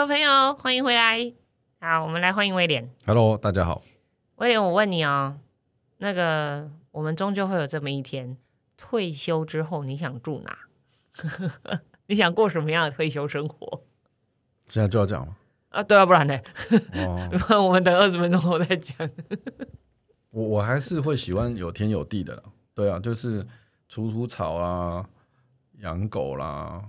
所有朋友，欢迎回来。好，我们来欢迎威廉。Hello，大家好。威廉，我问你哦，那个我们终究会有这么一天，退休之后你想住哪？你想过什么样的退休生活现在就要讲了。啊？对啊，不然呢？哦，我们等二十分钟后再讲。我我还是会喜欢有天有地的啦。对啊，就是除除草啊，养狗啦，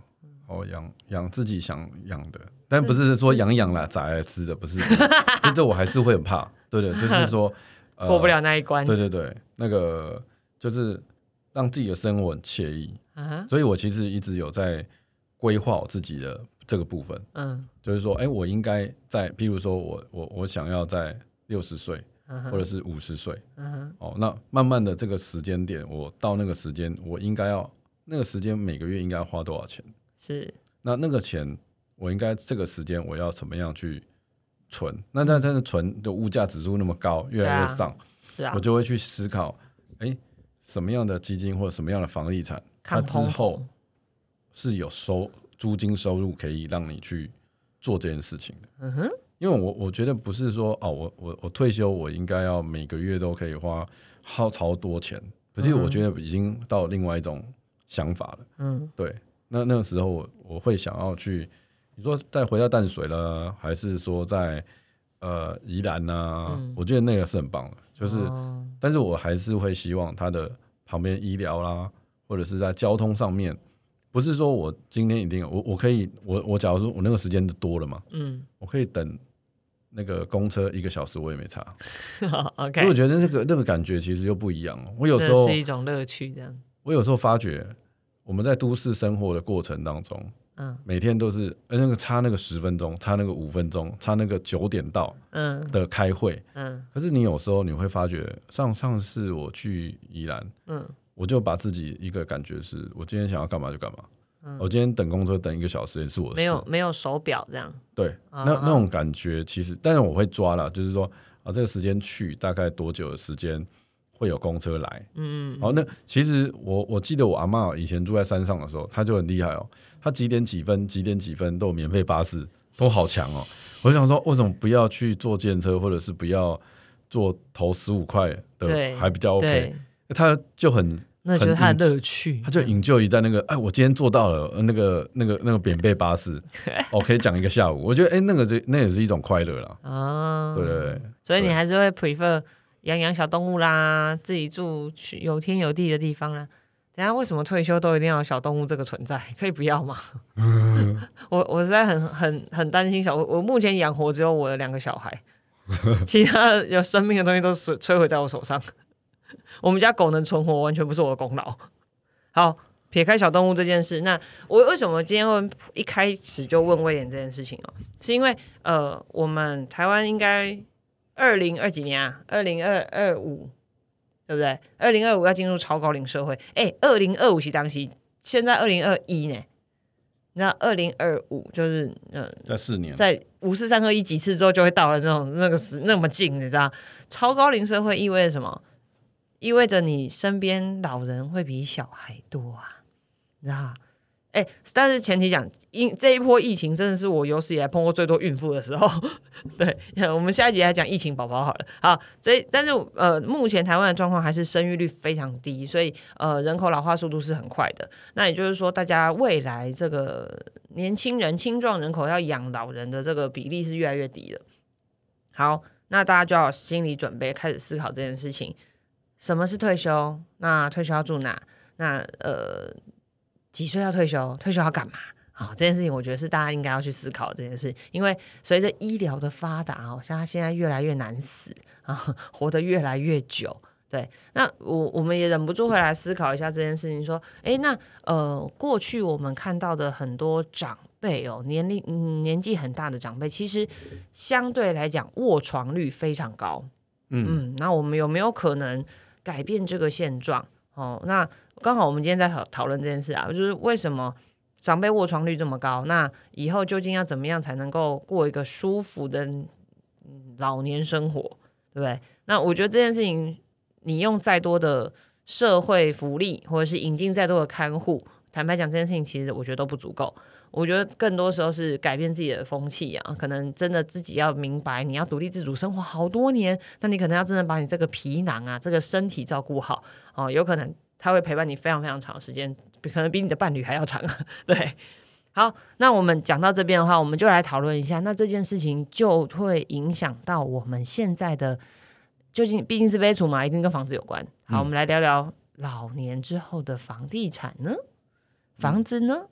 哦，养养自己想养的，但不是说养养了，宰来吃的，不是。就这我还是会很怕。对的，就是说、呃过不了那一关。对对对，那个就是让自己的生活很惬意。所以我其实一直有在规划我自己的这个部分。嗯就是说，哎、我应该在，譬如说我我我想要在六十岁或者是五十岁，哦，那慢慢的这个时间点，我到那个时间，我应该要那个时间每个月应该要花多少钱？是那那个钱，我应该这个时间我要怎么样去存？那但真的存的物价指数那么高，越来越上，是啊我，就会去思考，哎、什么样的基金或者什么样的房地产，它之后是有收租金收入可以让你去做这件事情的。嗯哼，因为我我觉得不是说哦，我我我退休我应该要每个月都可以花好超多钱，可是我觉得已经到另外一种想法了。嗯对，那那个时候我我会想要去，你说再回到淡水了，还是说在呃宜兰呐、我觉得那个是很棒的，就是，哦但是我还是会希望它的旁边医疗啦，或者是在交通上面，不是说我今天一定我我可以我我假如说我那个时间就多了嘛，嗯我可以等那个公车一个小时，我也没差。好，OK，因为我觉得那个那个感觉其实又不一样哦。我有时这候是一种乐趣，这样。我有时候发觉，我们在都市生活的过程当中，嗯每天都是呃那个差那个十分钟，差那个五分钟，差那个九点到嗯的开会。嗯可是你有时候你会发觉，上上次我去宜兰，嗯我就把自己一个感觉是，我今天想要干嘛就干嘛。我今天等公车等一个小时也是我的事。没有没有手表这样。对，啊那那种感觉其实，但是我会抓了，就是说啊，这个时间去大概多久的时间会有公车来？嗯，好，那其实我我记得我阿妈以前住在山上的时候，她就很厉害哦，她几点几分几点几分都有免费巴士，都好强哦。我想说，为什么不要去坐电车，或者是不要坐头十五块对的，还比较 OK？对，她就很那就是他的乐趣。他就营救一在那个，哎，我今天做到了，呃那个那个那个扁背巴士，我 可以讲一个下午。我觉得，哎，那个这那也是一种快乐啦。啊，对对对，所以你对还是会 prefer 养养小动物啦，自己住去有天有地的地方啦。等一下为什么退休都一定要有小动物这个存在？可以不要吗？我我实在很很很担心小我我目前养活只有我的两个小孩，其他有生命的东西都是摧毁在我手上。我们家狗能存活，完全不是我的功劳。好，撇开小动物这件事，那我为什么今天会一开始就问威廉这件事情哦？是因为呃，我们台湾应该二零二几年啊，二零二二五，对不对？二零二五要进入超高龄社会，哎，二零二五是当时，现在二零二一呢？那二零二五就是嗯、呃在四年，在五四三二一几次之后就会到了那种那个时那么近，你知道？超高龄社会意味着什么？意味着你身边老人会比小孩多啊，你知道？哎、但是前提讲，因这一波疫情真的是我有史以来碰过最多孕妇的时候。对，我们下一集来讲疫情宝宝好了。好，这但是呃，目前台湾的状况还是生育率非常低，所以呃，人口老化速度是很快的。那也就是说，大家未来这个年轻人、青壮人口要养老人的这个比例是越来越低的。好，那大家就要心理准备，开始思考这件事情：什么是退休？那退休要住哪？那呃，几岁要退休？退休要干嘛？好，这件事情我觉得是大家应该要去思考的这件事，因为随着医疗的发达哦，像他现在越来越难死啊，活得越来越久。对，那我我们也忍不住会来思考一下这件事情，说，诶，那呃，过去我们看到的很多长辈哦，年龄、嗯、年纪很大的长辈，其实相对来讲卧床率非常高。嗯嗯，那我们有没有可能改变这个现状？哦，那刚好我们今天在讨讨论这件事啊，就是为什么长辈卧床率这么高？那以后究竟要怎么样才能够过一个舒服的老年生活，对不对？那我觉得这件事情，你用再多的社会福利，或者是引进再多的看护，坦白讲，这件事情其实我觉得都不足够。我觉得更多时候是改变自己的风气啊，可能真的自己要明白，你要独立自主生活好多年，那你可能要真的把你这个皮囊啊，这个身体照顾好哦，有可能他会陪伴你非常非常长的时间，可能比你的伴侣还要长。对，好，那我们讲到这边的话，我们就来讨论一下，那这件事情就会影响到我们现在的究竟，毕竟是悲楚嘛，一定跟房子有关。好，我们来聊聊老年之后的房地产呢，房子呢？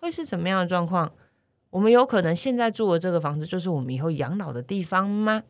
会是什么样的状况？我们有可能现在住的这个房子就是我们以后养老的地方吗？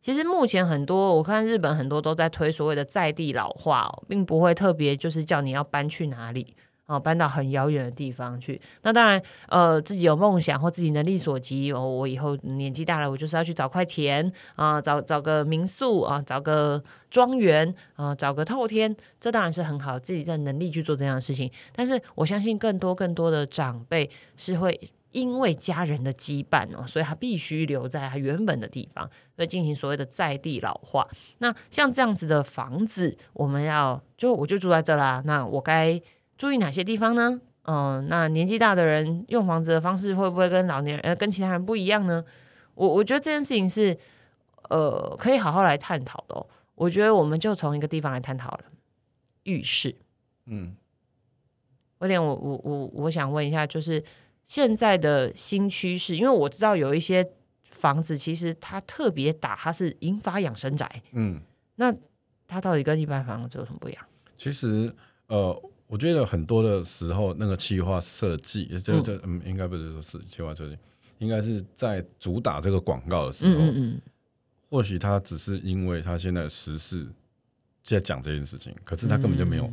其实目前很多，我看日本很多都在推所谓的在地老化，并不会特别就是叫你要搬去哪里。哦，搬到很遥远的地方去。那当然，呃，自己有梦想或自己能力所及，哦，我以后年纪大了，我就是要去找块田啊，找找个民宿啊，找个庄园啊，找个透天，这当然是很好，自己的能力去做这样的事情。但是我相信更多更多的长辈是会因为家人的羁绊哦，所以他必须留在他原本的地方，所以进行所谓的在地老化。那像这样子的房子，我们要就我就住在这啦，那我该。注意哪些地方呢？嗯，那年纪大的人用房子的方式会不会跟老年呃跟其他人不一样呢？我我觉得这件事情是呃可以好好来探讨的。我觉得我们就从一个地方来探讨了，浴室。嗯，威廉，我我我我想问一下，就是现在的新趋势，因为我知道有一些房子其实它特别打，它是银发养生宅。嗯，那它到底跟一般房子有什么不一样？其实呃。我觉得很多的时候，那个企划设计，这这嗯，应该不是说是企划设计，应该是在主打这个广告的时候，嗯嗯，或许他只是因为他现在时事在讲这件事情，可是他根本就没有，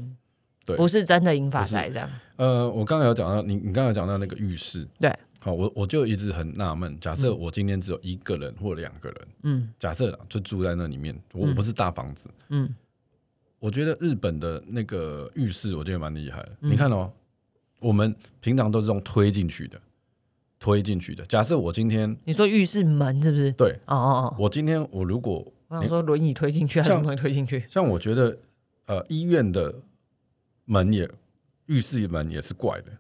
对，不是真的引法在这样。呃，我刚才有讲到，你你刚才讲到那个浴室，对，好，我我就一直很纳闷，假设我今天只有一个人或两个人，嗯，假设就住在那里面，我不是大房子，嗯。我觉得日本的那个浴室，我觉得蛮厉害的。你看哦，我们平常都是用推进去的，推进去的。假设我今天你说浴室门是不是？对，哦哦哦。我今天我如果我想说轮椅推进去还是什么推进去？像我觉得呃，医院的门也浴室门也是怪的，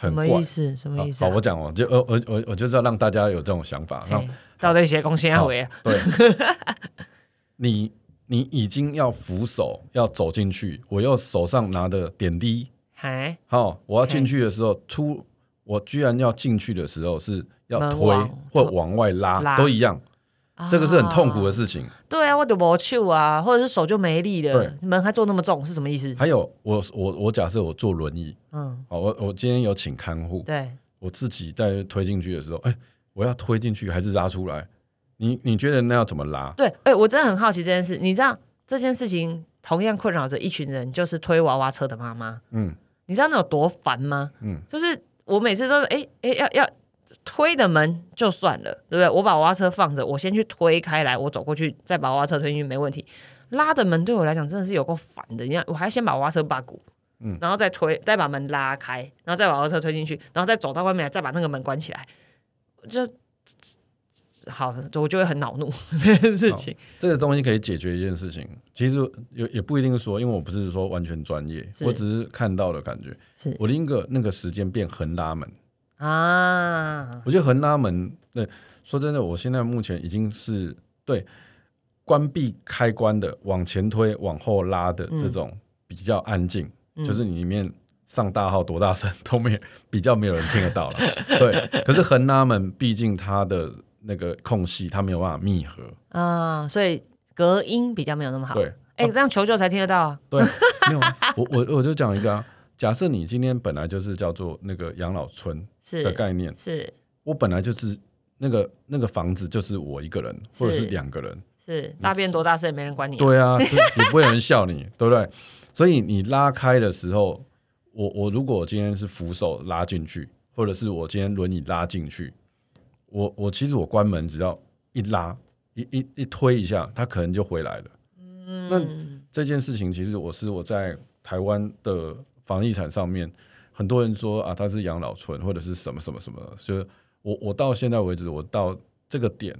什么意思？什么意思？好，我讲哦，就呃我我我就是要让大家有这种想法，让到底写公先回对，你。你已经要扶手要走进去，我又手上拿的点滴，好，我要进去的时候出，我居然要进去的时候是要推或往外拉，都一样，这个是很痛苦的事情。对啊，我就没去啊，或者是手就没力了，门还做那么重，是什么意思？还有，我我我假设我坐轮椅，嗯，好，我我今天有请看护，对，我自己在推进去的时候，哎，我要推进去还是拉出来？你你觉得那要怎么拉？对，哎，我真的很好奇这件事。你知道这件事情同样困扰着一群人，就是推娃娃车的妈妈。嗯，你知道那有多烦吗？嗯，就是我每次都是，哎哎，要要推的门就算了，对不对？我把娃娃车放着，我先去推开来，我走过去再把娃娃车推进去没问题。拉的门对我来讲真的是有够烦的。你看，我还先把娃娃车把鼓，嗯，然后再推，再把门拉开，然后再把娃娃车推进去，然后再走到外面来，再把那个门关起来，就。好，我就会很恼怒这件事情。这个东西可以解决一件事情，其实也也不一定说，因为我不是说完全专业，我只是看到的感觉。是我另一个那个时间变横拉门啊，我觉得横拉门，对，说真的，我现在目前已经是对关闭开关的往前推、往后拉的这种比较安静，就是里面上大号多大声都没比较没有人听得到了。对，可是横拉门毕竟它的。那个空隙它没有办法密合啊，所以隔音比较没有那么好。对，哎，这样求救才听得到啊。对，没有，我我我就讲一个啊，假设你今天本来就是叫做那个养老村的概念，是我本来就是那个那个房子就是我一个人或者是两个人，是大便多大声也没人管你。对啊，也不会有人笑你，对不对？所以你拉开的时候，我我如果今天是扶手拉进去，或者是我今天轮椅拉进去。我我其实我关门只要一拉一一一推一下，它可能就回来了。嗯，那这件事情其实我是我在台湾的房地产上面，很多人说啊，它是养老村或者是什么什么什么，所以我我到现在为止，我到这个点，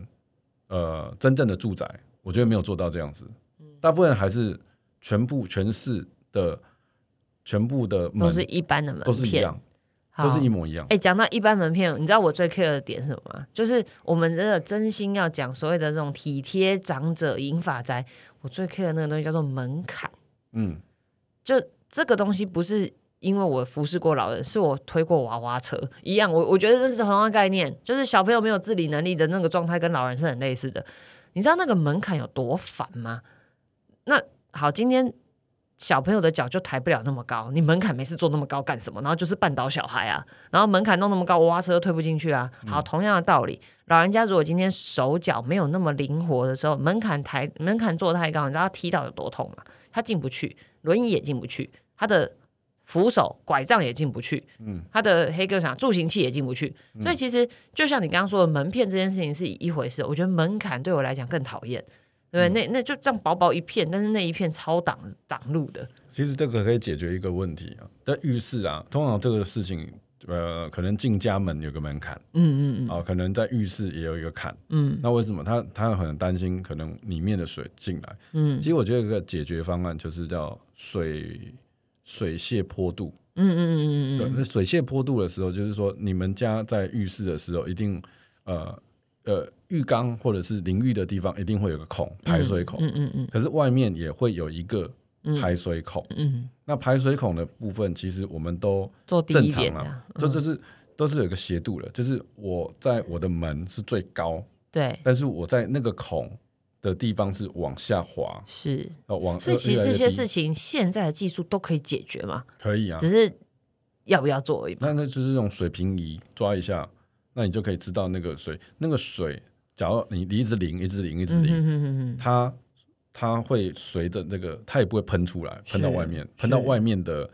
呃，真正的住宅，我觉得没有做到这样子。大部分还是全部全市的全部的都是一般的门，都是一样。都是一模一样。哎，讲到一般门片，你知道我最 care 的点是什么吗？就是我们真的真心要讲所谓的这种体贴长者、银发宅，我最 care 的那个东西叫做门槛。嗯，就这个东西不是因为我服侍过老人，是我推过娃娃车一样。我我觉得这是同样概念，就是小朋友没有自理能力的那个状态，跟老人是很类似的。你知道那个门槛有多烦吗？那好，今天。小朋友的脚就抬不了那么高，你门槛没事做那么高干什么？然后就是绊倒小孩啊，然后门槛弄那么高，娃娃车推不进去啊。好，同样的道理，老人家如果今天手脚没有那么灵活的时候，门槛抬门槛做太高，你知道他踢到有多痛吗？他进不去，轮椅也进不去，他的扶手拐杖也进不去，嗯，他的黑哥想助行器也进不去。所以其实就像你刚刚说的门片这件事情是一回事，我觉得门槛对我来讲更讨厌。对，那那就这样薄薄一片，但是那一片超挡挡路的。其实这个可以解决一个问题啊，在浴室啊，通常这个事情，呃，可能进家门有个门槛，嗯嗯嗯，啊，可能在浴室也有一个坎，嗯，那为什么？他他很担心可能里面的水进来？嗯，其实我觉得一个解决方案就是叫水水泄坡度，嗯嗯嗯嗯嗯，对，水泄坡度的时候，就是说你们家在浴室的时候，一定呃。呃，浴缸或者是淋浴的地方一定会有个孔，排水孔。嗯嗯嗯。可是外面也会有一个排水孔。嗯。那排水孔的部分，其实我们都正常啊，这就是都是有一个斜度了，就是我在我的门是最高，对，但是我在那个孔的地方是往下滑，是哦，往。所以其实这些事情现在的技术都可以解决嘛？可以啊，只是要不要做而已。那那就是用水平仪抓一下。那你就可以知道那个水，那个水，假如你一直淋，一直淋，一直淋，它它会随着那个，它也不会喷出来，喷到外面，喷到外面的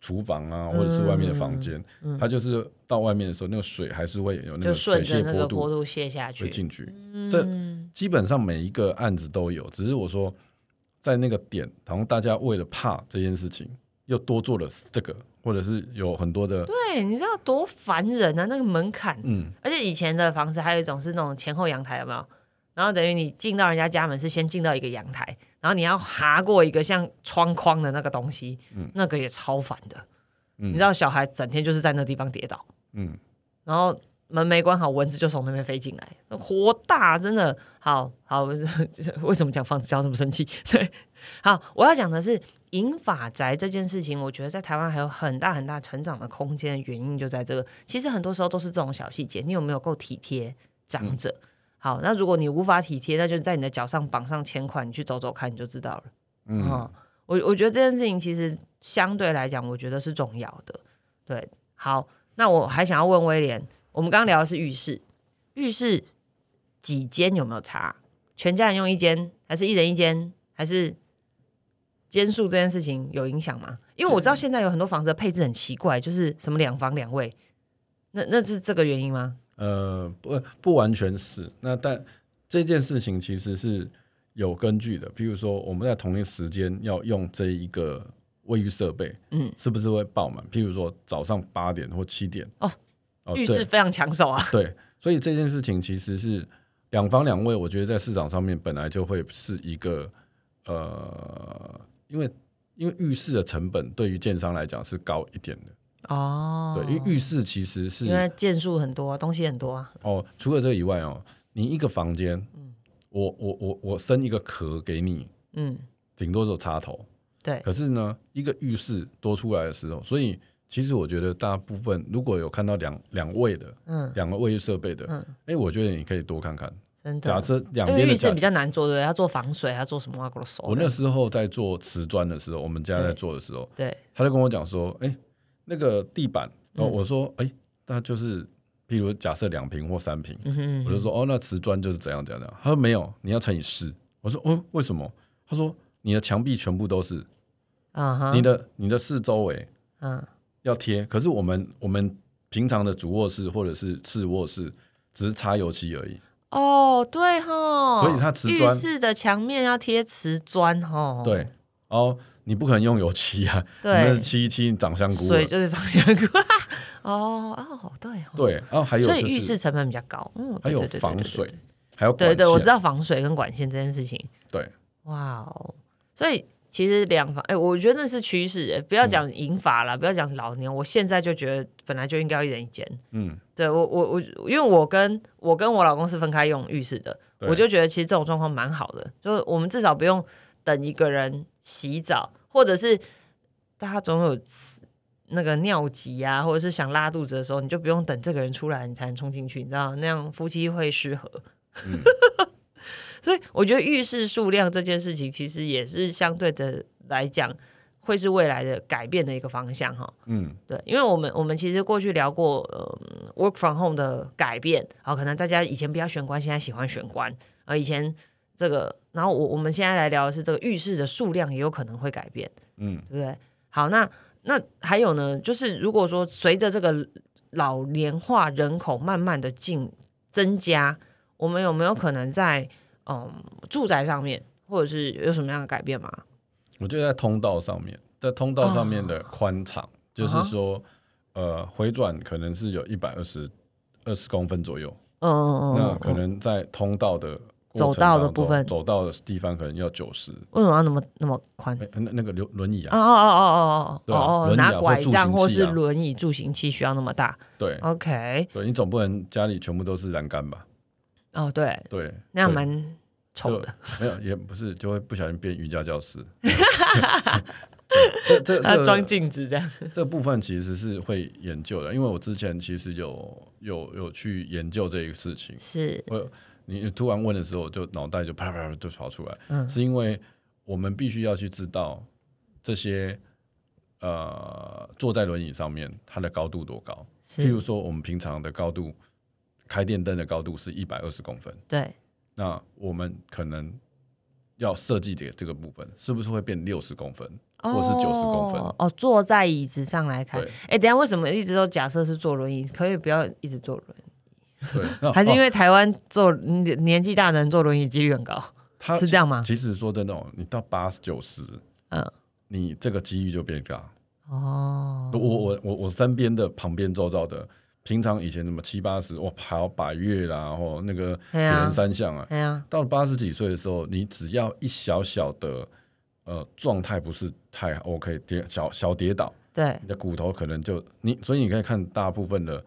厨房啊，或者是外面的房间，它就是到外面的时候，那个水还是会有那个水泄坡度泄下去，会进去。这基本上每一个案子都有，只是我说在那个点，然后大家为了怕这件事情。又多做了这个，或者是有很多的，对，你知道多烦人啊！那个门槛，嗯，而且以前的房子还有一种是那种前后阳台，有没有？然后等于你进到人家家门是先进到一个阳台，然后你要爬过一个像窗框的那个东西，嗯，那个也超烦的。你知道小孩整天就是在那地方跌倒，嗯，然后门没关好，蚊子就从那边飞进来，火大，真的好好。为什么讲房子教这么生气？对，好，我要讲的是。银法宅这件事情，我觉得在台湾还有很大很大成长的空间的原因就在这个。其实很多时候都是这种小细节，你有没有够体贴长者？好，那如果你无法体贴，那就在你的脚上绑上钱款，你去走走看，你就知道了。嗯，我我觉得这件事情其实相对来讲，我觉得是重要的。对，好，那我还想要问威廉，我们刚刚聊的是浴室，浴室几间有没有差？全家人用一间，还是一人一间，还是？间数这件事情有影响吗？因为我知道现在有很多房子的配置很奇怪，就是什么两房两卫，那那是这个原因吗？呃，不不完全是。那但这件事情其实是有根据的。比如说，我们在同一时间要用这一个卫浴设备，嗯，是不是会爆满？譬如说早上八点或七点，哦，浴室非常抢手啊。对，所以这件事情其实是两房两卫，我觉得在市场上面本来就会是一个呃。因为因为浴室的成本对于建商来讲是高一点的哦，对，因为浴室其实是因为件数很多，东西很多啊。哦，除了这以外哦，你一个房间，嗯，我我我我生一个壳给你，嗯，顶多是插头，对。可是呢，一个浴室多出来的时候，所以其实我觉得大部分如果有看到两两位的，嗯，两个卫浴设备的，嗯，哎，我觉得你可以多看看。真的，假设两边的浴室比较难做，对，要做防水，要做什么？我那时候在做瓷砖的时候，我们家在做的时候，对，他就跟我讲说，哎，那个地板，哦，我说，哎，那就是，譬如假设两平或三平，我就说，哦，那瓷砖就是怎样怎样。他说没有，你要乘以四。我说，哦，为什么？他说，你的墙壁全部都是，啊你的你的四周围，嗯，要贴。可是我们我们平常的主卧室或者是次卧室，只是擦油漆而已。哦，对哈，所以它瓷砖浴室的墙面要贴瓷砖哈。对，哦，你不可能用油漆啊，对，漆漆长香菇，水就是长香菇。哦哦，对，对，然后还有，所以浴室成本比较高，嗯，还有防水，还有对对，我知道防水跟管线这件事情。对，哇哦，所以其实两房，哎、我觉得那是趋势，哎不要讲银发啦，不要讲老年，我现在就觉得本来就应该要一人一间。嗯，对我我我，因为我跟我跟我老公是分开用浴室的，我就觉得其实这种状况蛮好的，就是我们至少不用等一个人洗澡，或者是大家总有那个尿急啊，或者是想拉肚子的时候，你就不用等这个人出来你才能冲进去，你知道那样夫妻会失和。嗯 所以我觉得浴室数量这件事情，其实也是相对的来讲，会是未来的改变的一个方向哈。嗯，对，因为我们我们其实过去聊过呃 work from home 的改变，好，可能大家以前比较玄关，现在喜欢玄关，而以前这个，然后我我们现在来聊的是这个浴室的数量也有可能会改变，嗯，对不对？好，那那还有呢，就是如果说随着这个老年化人口慢慢的进增加，我们有没有可能在嗯住宅上面，或者是有什么样的改变吗？我觉得在通道上面，在通道上面的宽敞，就是啊说，呃，回转可能是有一百二十二十公分左右，嗯嗯嗯那嗯，可能在通道的过走道的部分走道的地方可能要九十。为什么要那么那么宽？哎，那那个轮轮椅哦啊，哦哦哦哦哦哦，轮椅啊拿拐杖或是轮椅助行器需要那么大对？OK，对，你总不能家里全部都是栏杆吧？哦对，对，那样蛮丑的。没有，也不是，就会不小心变瑜伽教室。这这装镜子这样。这部分其实是会研究的，因为我之前其实有有有去研究这个事情。是，我你突然问的时候，就脑袋就啪啪啪就跑出来，嗯是因为我们必须要去知道这些呃坐在轮椅上面它的高度多高。譬如是，说，我们平常的高度，开电灯的高度是一百二十公分，对，那我们可能要设计这个这个部分，是不是会变六十公分？或者是九十公分哦哦，坐在椅子上来看。对哎，等下为什么一直都假设是坐轮椅？可以不要一直坐轮椅？对，还是因哦为台湾坐年年纪大的人坐轮椅几率很高？他是这样吗？其实说真的哦，你到八十九十，嗯，你这个机遇就变高。哦，我我我我身边的旁边周遭的，平常以前什么七八十，我，跑百越啦，或那个铁人三项啊，哎呀，到了八十几岁的时候，你只要一小小的呃状态不是太 OK，跌小小跌倒，对，你的骨头可能就你，所以你可以看大部分的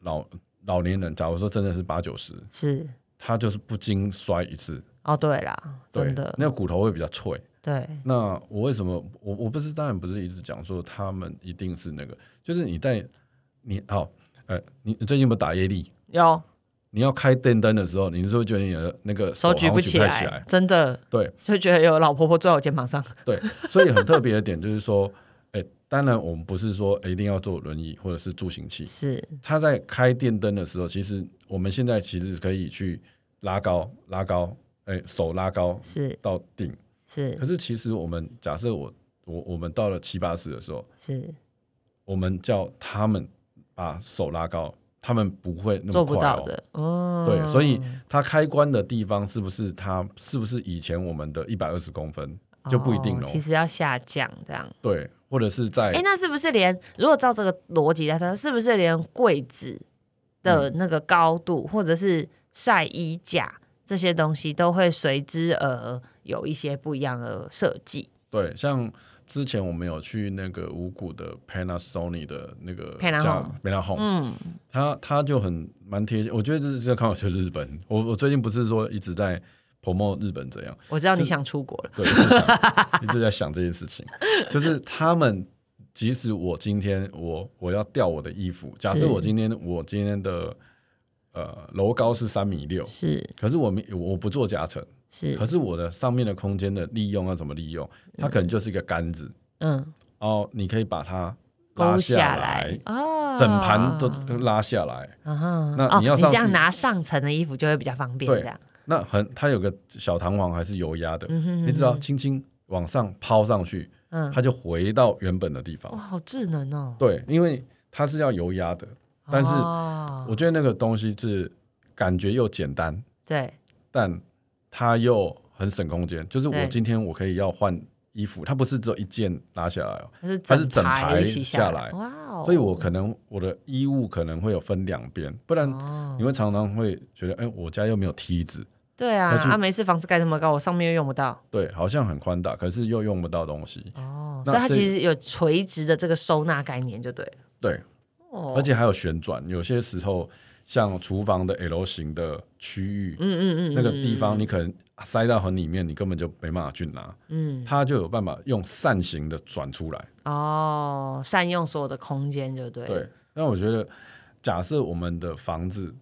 老老年人，假如说真的是八九十，是，他就是不经摔一次，哦，对啦，对真的，那个骨头会比较脆。对，那我为什么我我不是当然不是一直讲说他们一定是那个，就是你在你好呃你你最近有没有打业力？有。你要开电灯的时候，你是会觉得你的那个手举不起来，真的。对。就觉得有老婆婆坐在我肩膀上。对，所以很特别的点就是说，哎、当然我们不是说、哎一定要坐轮椅或者是助行器，是，他在开电灯的时候，其实我们现在其实可以去拉高拉高，哎、手拉高是。到顶，是。可是其实我们假设我我我们到了七八十的时候，是。我们叫他们把手拉高，他们不会那做么快哦。不到的。哦。对，所以它开关的地方是不是它是不是以前我们的一百二十公分就不一定了、哦其实要下降这样。对，或者是在哎，那是不是连如果照这个逻辑来说，是不是连柜子的那个高度，或者是晒衣架这些东西，都会随之而有一些不一样的设计？对，像之前我们有去那个五谷的 Panasonic 的那个 Panasonic，嗯，他他就很蛮贴心，我觉得这是在看我去日本。我我最近不是说一直在 promote 日本怎样，我知道你想出国了，对，一直在想这件事情，就是他们即使我今天我我要掉我的衣服，假设我今天我今天的呃楼高是三米六，是可是我没我不做夹层，是。可，是我的上面的空间的利用要怎么利用？它可能就是一个杆子，嗯，哦，你可以把它拉勾下来哦，整盘都拉下来。啊哈那哦你这样你要上去拿上层的衣服就会比较方便，对这样，那很，它有个小弹簧还是油压的，嗯哼你只要轻轻往上抛上去，嗯，它就回到原本的地方。哇，好智能哦，对，因为它是要油压的，但是哦我觉得那个东西是感觉又简单，对。但它又很省空间。就是我今天我可以要换衣服，它不是只有一件拉下来哦，它是整排下来，哇哦，所以我可能我的衣物可能会有分两边，不然哦。你会常常会觉得，哎、我家又没有梯子，对啊，要去啊，每次房子盖这么高，我上面又用不到对，好像很宽大，可是又用不到东西。哦，所以它其实有垂直的这个收纳概念，就对了。对，哦，而且还有旋转，有些时候像厨房的 L 型的区域，嗯嗯嗯，那个地方你可能塞到很里面，你根本就没办法去拿，嗯它就有办法用扇形的转出来。哦，善用所有的空间，就对了。对，那我觉得，假设我们的房子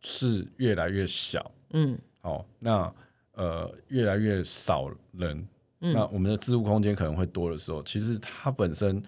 是越来越小，嗯哦，那呃越来越少人，嗯那我们的置物空间可能会多的时候，其实它本身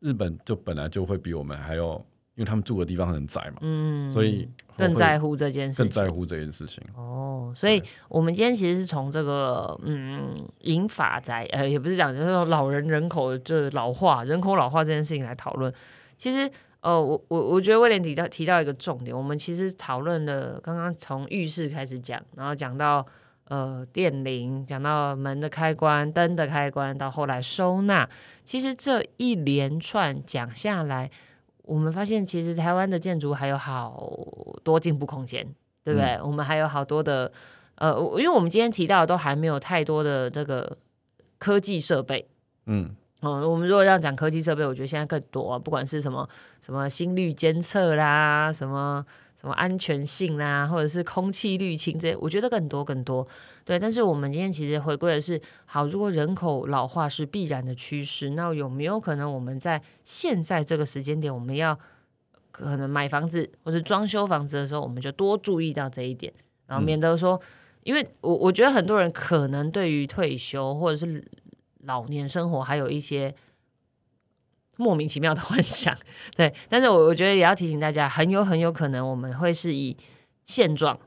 日本就本来就会比我们还要，因为他们住的地方很窄嘛，嗯，所以更在乎这件事情。更在乎这件事情。哦，所以我们今天其实是从这个嗯银发宅，呃，也不是讲就是说老人人口就是老化、人口老化这件事情来讨论。其实，呃，我我我觉得威廉提到提到一个重点，我们其实讨论了刚刚从浴室开始讲，然后讲到呃电铃，讲到门的开关、灯的开关，到后来收纳。其实这一连串讲下来，我们发现其实台湾的建筑还有好多进步空间。对不对？我们还有好多的，呃，因为我们今天提到的都还没有太多的这个科技设备。嗯，哦，我们如果要讲科技设备，我觉得现在更多、啊，不管是什么什么心率监测啦，什么什么安全性啦，或者是空气滤清这些，我觉得更多更多。对，但是我们今天其实回归的是，好，如果人口老化是必然的趋势，那有没有可能我们在现在这个时间点，我们要可能买房子或者装修房子的时候，我们就多注意到这一点，然后免得说，因为我我觉得很多人可能对于退休或者是老年生活还有一些莫名其妙的幻想，对，但是我我觉得也要提醒大家，很有很有可能我们会是以现状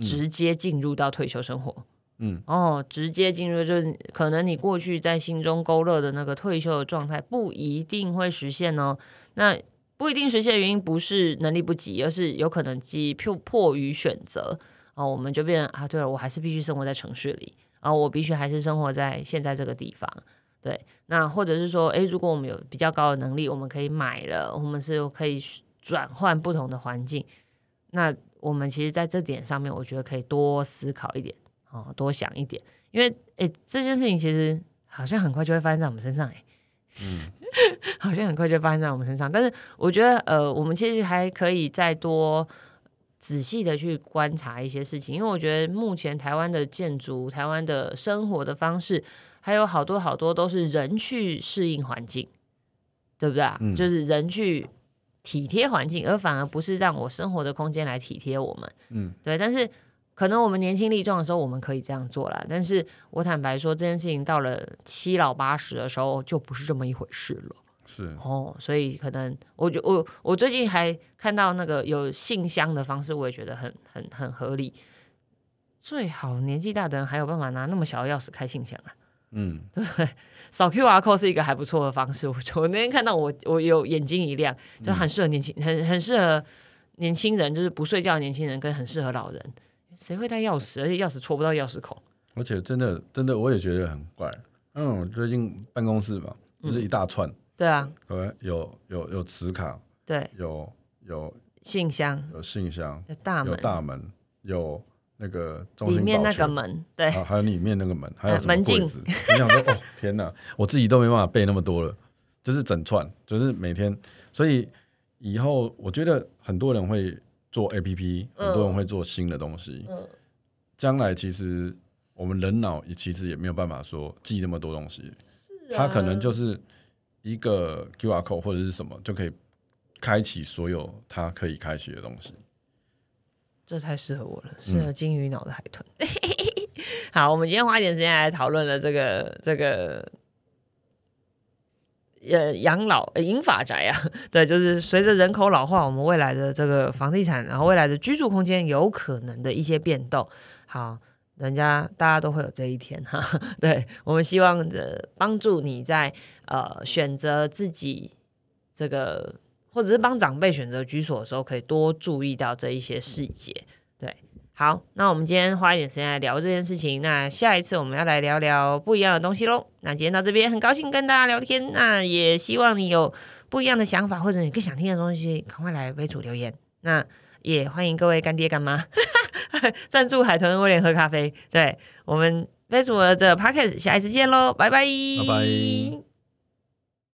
直接进入到退休生活。嗯，哦，直接进入就是可能你过去在心中勾勒的那个退休的状态不一定会实现哦。那不一定实现的原因不是能力不及，而是有可能基迫迫于选择哦，我们就变成啊，对了，我还是必须生活在城市里，然后我必须还是生活在现在这个地方。对，那或者是说，诶，如果我们有比较高的能力，我们可以买了，我们是可以转换不同的环境。那我们其实在这点上面，我觉得可以多思考一点，哦，多想一点，因为诶，这件事情其实好像很快就会发生在我们身上，诶，嗯，好像很快就发生在我们身上。但是我觉得，呃，我们其实还可以再多仔细的去观察一些事情，因为我觉得目前台湾的建筑、台湾的生活的方式。还有好多好多都是人去适应环境，对不对啊？嗯就是人去体贴环境，而反而不是让我生活的空间来体贴我们。嗯，对。但是可能我们年轻力壮的时候，我们可以这样做啦。但是我坦白说，这件事情到了七老八十的时候，就不是这么一回事了。是哦，所以可能我觉我我最近还看到那个有信箱的方式，我也觉得很很很合理。最好年纪大的人还有办法拿那么小的钥匙开信箱啊。嗯，对扫 QR code 是一个还不错的方式。我我那天看到我我有眼睛一亮，就很适合年轻，很很适合年轻人，就是不睡觉的年轻人，跟很适合老人。谁会带钥匙？而且钥匙戳不到钥匙孔。而且真的真的，我也觉得很怪。嗯，最近办公室嘛，就是一大串，对啊，呃，有有有磁卡，对，有有信箱。有信箱，有大门。有，大门，有那个中心里面那个门，对，啊，还有里面那个门，还有门禁柜子？我想说，哦，天哪，我自己都没办法背那么多了，就是整串，就是每天，所以以后我觉得很多人会做 A P P，很多人会做新的东西，嗯。将来其实我们人脑也其实也没有办法说记那么多东西，啊。它可能就是一个 Q R code 或者是什么就可以开启所有它可以开启的东西。这太适合我了，适合金鱼脑的海豚。好，我们今天花一点时间来讨论了这个这个。呃，养老呃银发宅啊，对，就是随着人口老化，我们未来的这个房地产，然后未来的居住空间有可能的一些变动。好，人家大家都会有这一天哈。对我们希望的帮助你在呃选择自己这个，或者是帮长辈选择居所的时候，可以多注意到这一些细节。对，好，那我们今天花一点时间来聊这件事情。那下一次我们要来聊聊不一样的东西喽。那今天到这边，很高兴跟大家聊天。那也希望你有不一样的想法，或者你更想听的东西，赶快来为主留言。那也欢迎各位干爹干妈，赞助海豚威廉喝咖啡。对我们 Facebook 的 Podcast，下一次见喽，拜拜，拜拜。